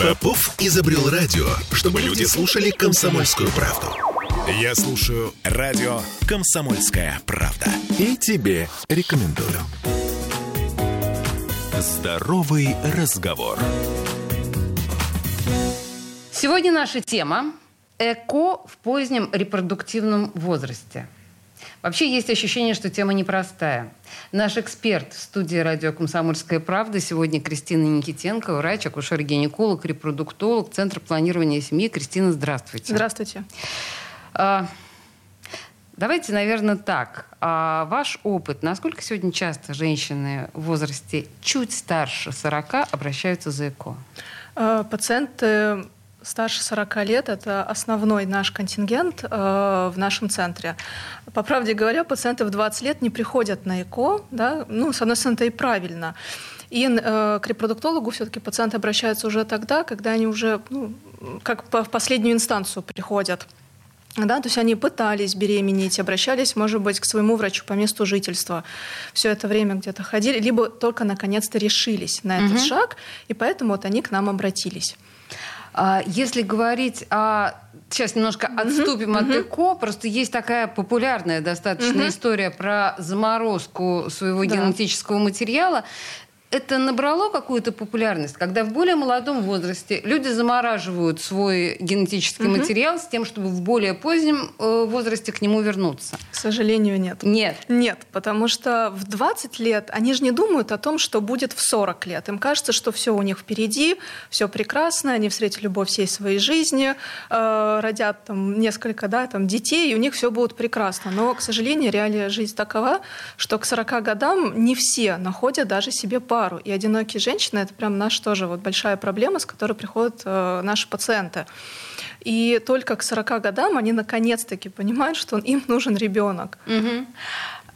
Попов изобрел радио, чтобы люди слушали комсомольскую правду. Я слушаю радио «Комсомольская правда». И тебе рекомендую. Здоровый разговор. Сегодня наша тема – эко в позднем репродуктивном возрасте – Вообще есть ощущение, что тема непростая. Наш эксперт в студии радио «Комсомольская правда» сегодня Кристина Никитенко, врач, акушер-гинеколог, репродуктолог, Центр планирования семьи. Кристина, здравствуйте. Здравствуйте. А, давайте, наверное, так. А ваш опыт. Насколько сегодня часто женщины в возрасте чуть старше 40 обращаются за ЭКО? А, пациенты старше 40 лет – это основной наш контингент э, в нашем центре. По правде говоря, пациенты в 20 лет не приходят на ЭКО. Да? Ну, с одной стороны, это и правильно. И э, к репродуктологу все-таки пациенты обращаются уже тогда, когда они уже ну, как по, в последнюю инстанцию приходят. Да, то есть они пытались беременеть, обращались, может быть, к своему врачу по месту жительства. Все это время где-то ходили, либо только наконец-то решились на этот угу. шаг, и поэтому вот они к нам обратились. А, если говорить о сейчас немножко отступим mm-hmm. от ЭКО. Просто есть такая популярная достаточно mm-hmm. история про заморозку своего да. генетического материала это набрало какую-то популярность, когда в более молодом возрасте люди замораживают свой генетический угу. материал с тем, чтобы в более позднем э, возрасте к нему вернуться? К сожалению, нет. Нет. Нет, потому что в 20 лет они же не думают о том, что будет в 40 лет. Им кажется, что все у них впереди, все прекрасно, они встретят любовь всей своей жизни, э, родят там несколько да, там, детей, и у них все будет прекрасно. Но, к сожалению, реалия жизни такова, что к 40 годам не все находят даже себе пару пару. И одинокие женщины — это прям наша тоже вот большая проблема, с которой приходят э, наши пациенты. И только к 40 годам они наконец-таки понимают, что им нужен ребенок. Угу.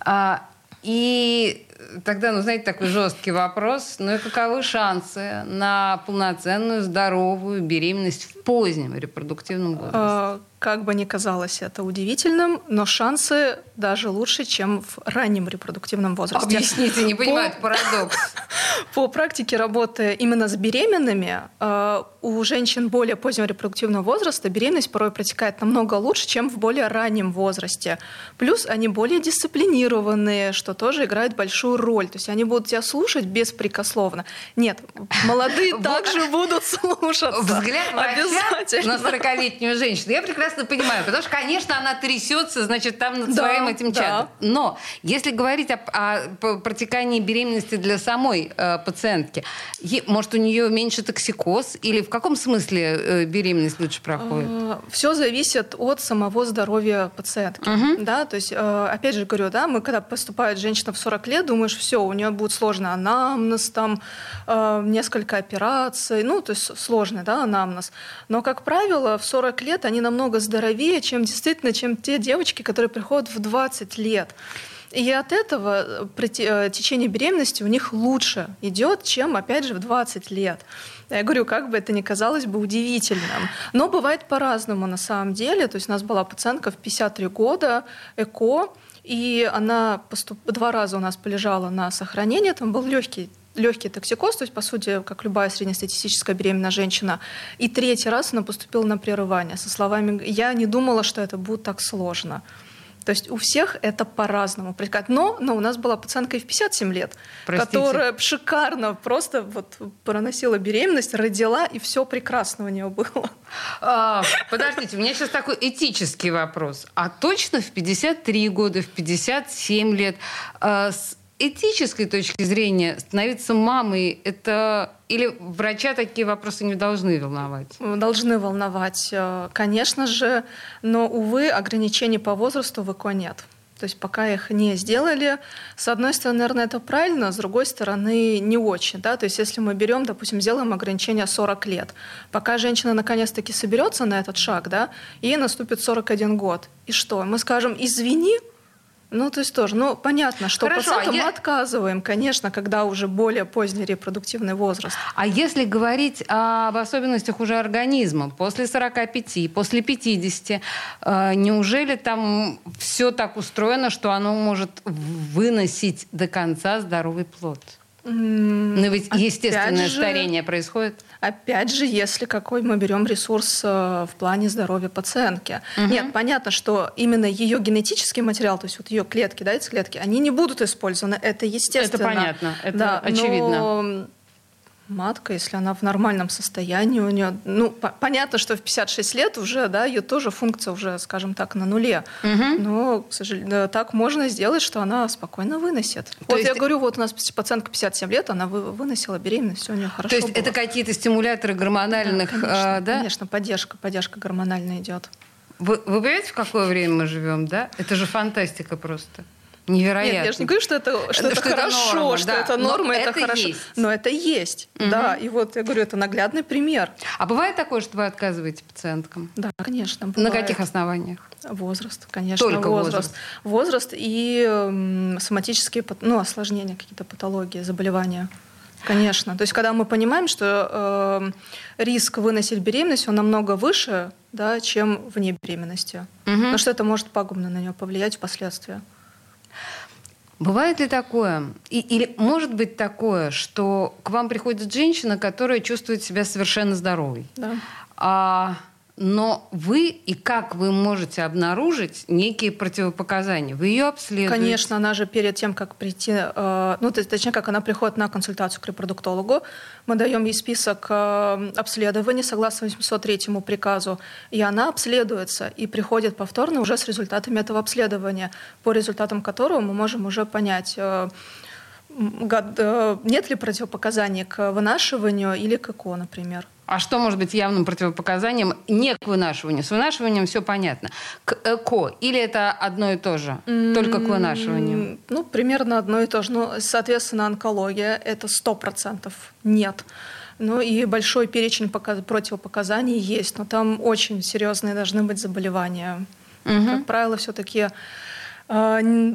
А, и тогда, ну, знаете, такой жесткий вопрос. Ну и каковы шансы на полноценную, здоровую беременность в позднем репродуктивном возрасте? А, как бы ни казалось это удивительным, но шансы даже лучше, чем в раннем репродуктивном возрасте. Объясните, не понимаю, По... парадокс. По практике работы именно с беременными, э, у женщин более позднего репродуктивного возраста беременность порой протекает намного лучше, чем в более раннем возрасте. Плюс они более дисциплинированные, что тоже играет большую роль. То есть они будут тебя слушать беспрекословно. Нет, молодые также будут слушаться. Взгляд врача на 40-летнюю женщину. Я прекрасно понимаю, потому что, конечно, она трясется, значит, там над да, своим этим чадом. Да. Но если говорить о, о протекании беременности для самой э, пациентки, е, может, у нее меньше токсикоз или в каком смысле э, беременность лучше проходит? Э, Все зависит от самого здоровья пациентки. Угу. Да? То есть, э, опять же говорю, да, мы когда поступает женщина в 40 лет, думаешь, все, у нее будет сложный анамнез, там э, несколько операций, ну, то есть сложный, да, анамнез. Но, как правило, в 40 лет они намного здоровее, чем действительно, чем те девочки, которые приходят в 20 лет. И от этого э, э, течение беременности у них лучше идет, чем, опять же, в 20 лет. Я говорю, как бы это ни казалось бы удивительным. Но бывает по-разному на самом деле. То есть у нас была пациентка в 53 года, ЭКО, и она поступ... два раза у нас полежала на сохранении, там был легкий легкий токсикоз, то есть, по сути, как любая среднестатистическая беременная женщина. И третий раз она поступила на прерывание со словами «я не думала, что это будет так сложно». То есть у всех это по-разному протекает. Но, но у нас была пациентка и в 57 лет, Простите. которая шикарно просто вот проносила беременность, родила, и все прекрасно у нее было. А, подождите, у меня сейчас такой этический вопрос. А точно в 53 года, в 57 лет с этической точки зрения становиться мамой это или врача такие вопросы не должны волновать? Должны волновать, э, конечно же, но, увы, ограничений по возрасту в ЭКО нет. То есть пока их не сделали, с одной стороны, наверное, это правильно, с другой стороны, не очень. Да? То есть если мы берем, допустим, сделаем ограничение 40 лет, пока женщина наконец-таки соберется на этот шаг, да, ей наступит 41 год. И что? Мы скажем, извини, ну, то есть тоже, ну, понятно, что Хорошо, пациентам я... мы отказываем, конечно, когда уже более поздний репродуктивный возраст. А если говорить об особенностях уже организма, после 45, после 50, э, неужели там все так устроено, что оно может выносить до конца здоровый плод? Но ведь естественное же, старение происходит. Опять же, если какой мы берем ресурс э, в плане здоровья пациентки. Угу. Нет, понятно, что именно ее генетический материал, то есть вот ее клетки, да, эти клетки, они не будут использованы. Это естественно. Это понятно, это да, очевидно. Но матка, если она в нормальном состоянии, у нее, ну, по- понятно, что в 56 лет уже, да, ее тоже функция уже, скажем так, на нуле. Угу. Но, к сожалению, так можно сделать, что она спокойно выносит. То вот есть... я говорю, вот у нас пациентка 57 лет, она вы, выносила беременность, все у нее хорошо То есть было. это какие-то стимуляторы гормональных, да, конечно, а, да? Конечно, поддержка, поддержка гормональная идет. Вы, вы понимаете, в какое время мы живем, да? Это же фантастика просто. Невероятно. Нет, я же не говорю, что это, что это, что хорошо, это норма, что да. это норма, это, это хорошо. Есть. Но это есть. Угу. Да, и вот я говорю, это наглядный пример. А бывает такое, что вы отказываете пациенткам? Да, конечно. Бывает. На каких основаниях? Возраст, конечно. Только возраст. Возраст, возраст и э, соматические ну, осложнения, какие-то патологии, заболевания. Конечно. То есть, когда мы понимаем, что э, риск выносить беременность, он намного выше, да, чем вне беременности. Угу. Потому что это может пагубно на нее повлиять впоследствии. Бывает ли такое? И, или может быть такое, что к вам приходит женщина, которая чувствует себя совершенно здоровой? Да. А но вы и как вы можете обнаружить некие противопоказания? Вы ее обследуете? Конечно, она же перед тем, как прийти, э, ну, точнее, как она приходит на консультацию к репродуктологу, мы даем ей список э, обследований согласно 803 приказу, и она обследуется и приходит повторно уже с результатами этого обследования, по результатам которого мы можем уже понять, э, нет ли противопоказаний к вынашиванию или к ЭКО, например. А что может быть явным противопоказанием не к вынашиванию? С вынашиванием все понятно. К ЭКО или это одно и то же, только к вынашиванию? Ну, примерно одно и то же. Ну, соответственно, онкология – это сто процентов нет. Ну и большой перечень противопоказаний есть, но там очень серьезные должны быть заболевания. Угу. Как правило, все-таки э,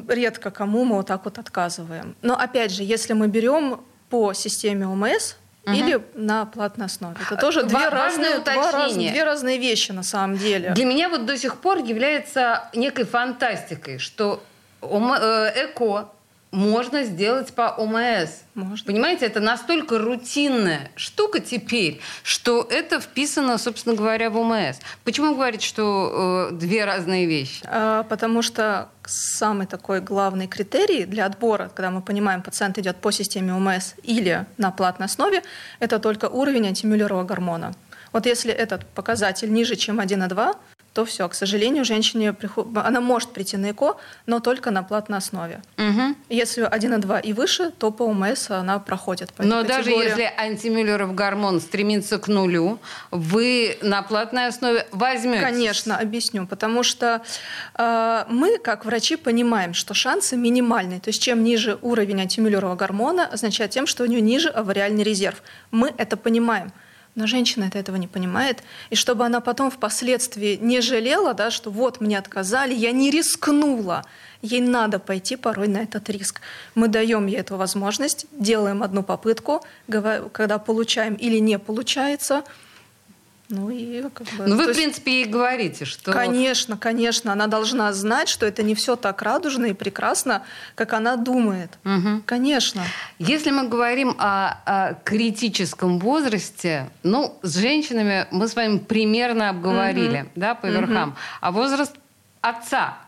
редко кому мы вот так вот отказываем. Но опять же, если мы берем по системе ОМС, угу. или на платной основе. Это тоже две разные, два раз, две разные вещи на самом деле. Для меня вот до сих пор является некой фантастикой, что э, ЭКО можно сделать по ОМС. Можно. Понимаете, это настолько рутинная штука теперь, что это вписано, собственно говоря, в ОМС. Почему говорить, что э, две разные вещи? А, потому что самый такой главный критерий для отбора, когда мы понимаем, пациент идет по системе ОМС или на платной основе, это только уровень антимюллерова гормона. Вот если этот показатель ниже, чем 1,2, то все, к сожалению, женщине приход... она может прийти на ЭКО, но только на платной основе. Угу. Если 1,2 и выше, то по ОМС она проходит. По но даже если антимюллеров гормон стремится к нулю, вы на платной основе возьмете? Конечно, объясню. Потому что э, мы, как врачи, понимаем, что шансы минимальные. То есть чем ниже уровень антимюллерова гормона, означает тем, что у нее ниже авариальный резерв. Мы это понимаем. Но женщина это этого не понимает. И чтобы она потом впоследствии не жалела, да, что вот мне отказали, я не рискнула. Ей надо пойти порой на этот риск. Мы даем ей эту возможность, делаем одну попытку, когда получаем или не получается – ну и как бы. Ну вы, в принципе, ей говорите, что. Конечно, конечно, она должна знать, что это не все так радужно и прекрасно, как она думает. Угу. Конечно. Если мы говорим о, о критическом возрасте, ну, с женщинами мы с вами примерно обговорили, угу. да, по верхам. Угу. А возраст отца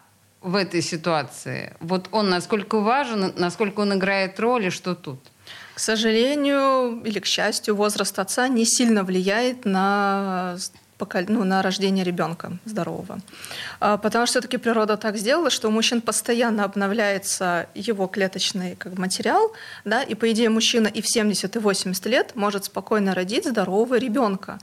в этой ситуации, вот он насколько важен, насколько он играет роль и что тут? К сожалению или к счастью, возраст отца не сильно влияет на ну, на рождение ребенка здорового. А, потому что все-таки природа так сделала, что у мужчин постоянно обновляется его клеточный как материал, да, и по идее мужчина и в 70, и 80 лет может спокойно родить здорового ребенка.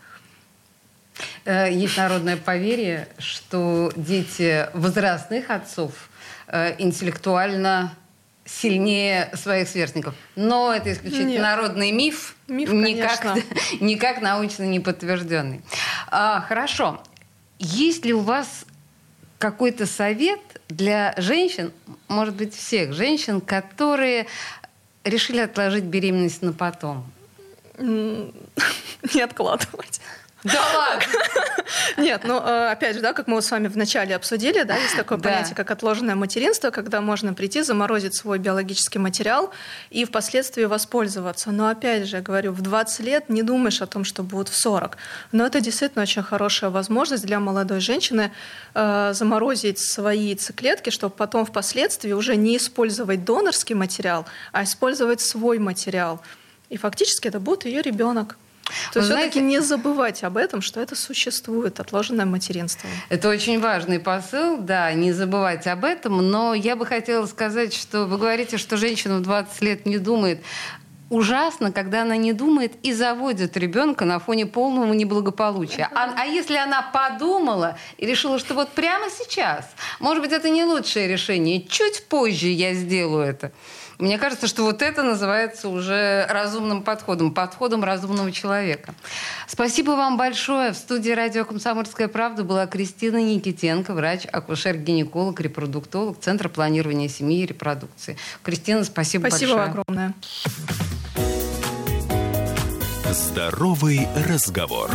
Э, есть народное поверье, что дети возрастных отцов э, интеллектуально сильнее своих сверстников. Но это исключительно Нет. народный миф, миф никак, никак научно не подтвержденный. А, хорошо. Есть ли у вас какой-то совет для женщин, может быть, всех женщин, которые решили отложить беременность на потом? Не откладывать. Да ладно! Нет, ну, э, опять же, да, как мы с вами вначале обсудили, да, есть такое да. понятие, как отложенное материнство, когда можно прийти, заморозить свой биологический материал и впоследствии воспользоваться. Но, опять же, говорю, в 20 лет не думаешь о том, что будет в 40. Но это действительно очень хорошая возможность для молодой женщины э, заморозить свои яйцеклетки, чтобы потом впоследствии уже не использовать донорский материал, а использовать свой материал. И фактически это будет ее ребенок. То есть все-таки не забывать об этом, что это существует, отложенное материнство. Это очень важный посыл, да, не забывать об этом. Но я бы хотела сказать, что вы говорите, что женщина в 20 лет не думает ужасно, когда она не думает и заводит ребенка на фоне полного неблагополучия. А, а если она подумала и решила, что вот прямо сейчас, может быть, это не лучшее решение, чуть позже я сделаю это, мне кажется, что вот это называется уже разумным подходом, подходом разумного человека. Спасибо вам большое. В студии радио «Комсомольская правда» была Кристина Никитенко, врач, акушер-гинеколог, репродуктолог Центра планирования семьи и репродукции. Кристина, спасибо, спасибо большое. Спасибо огромное. Здоровый разговор.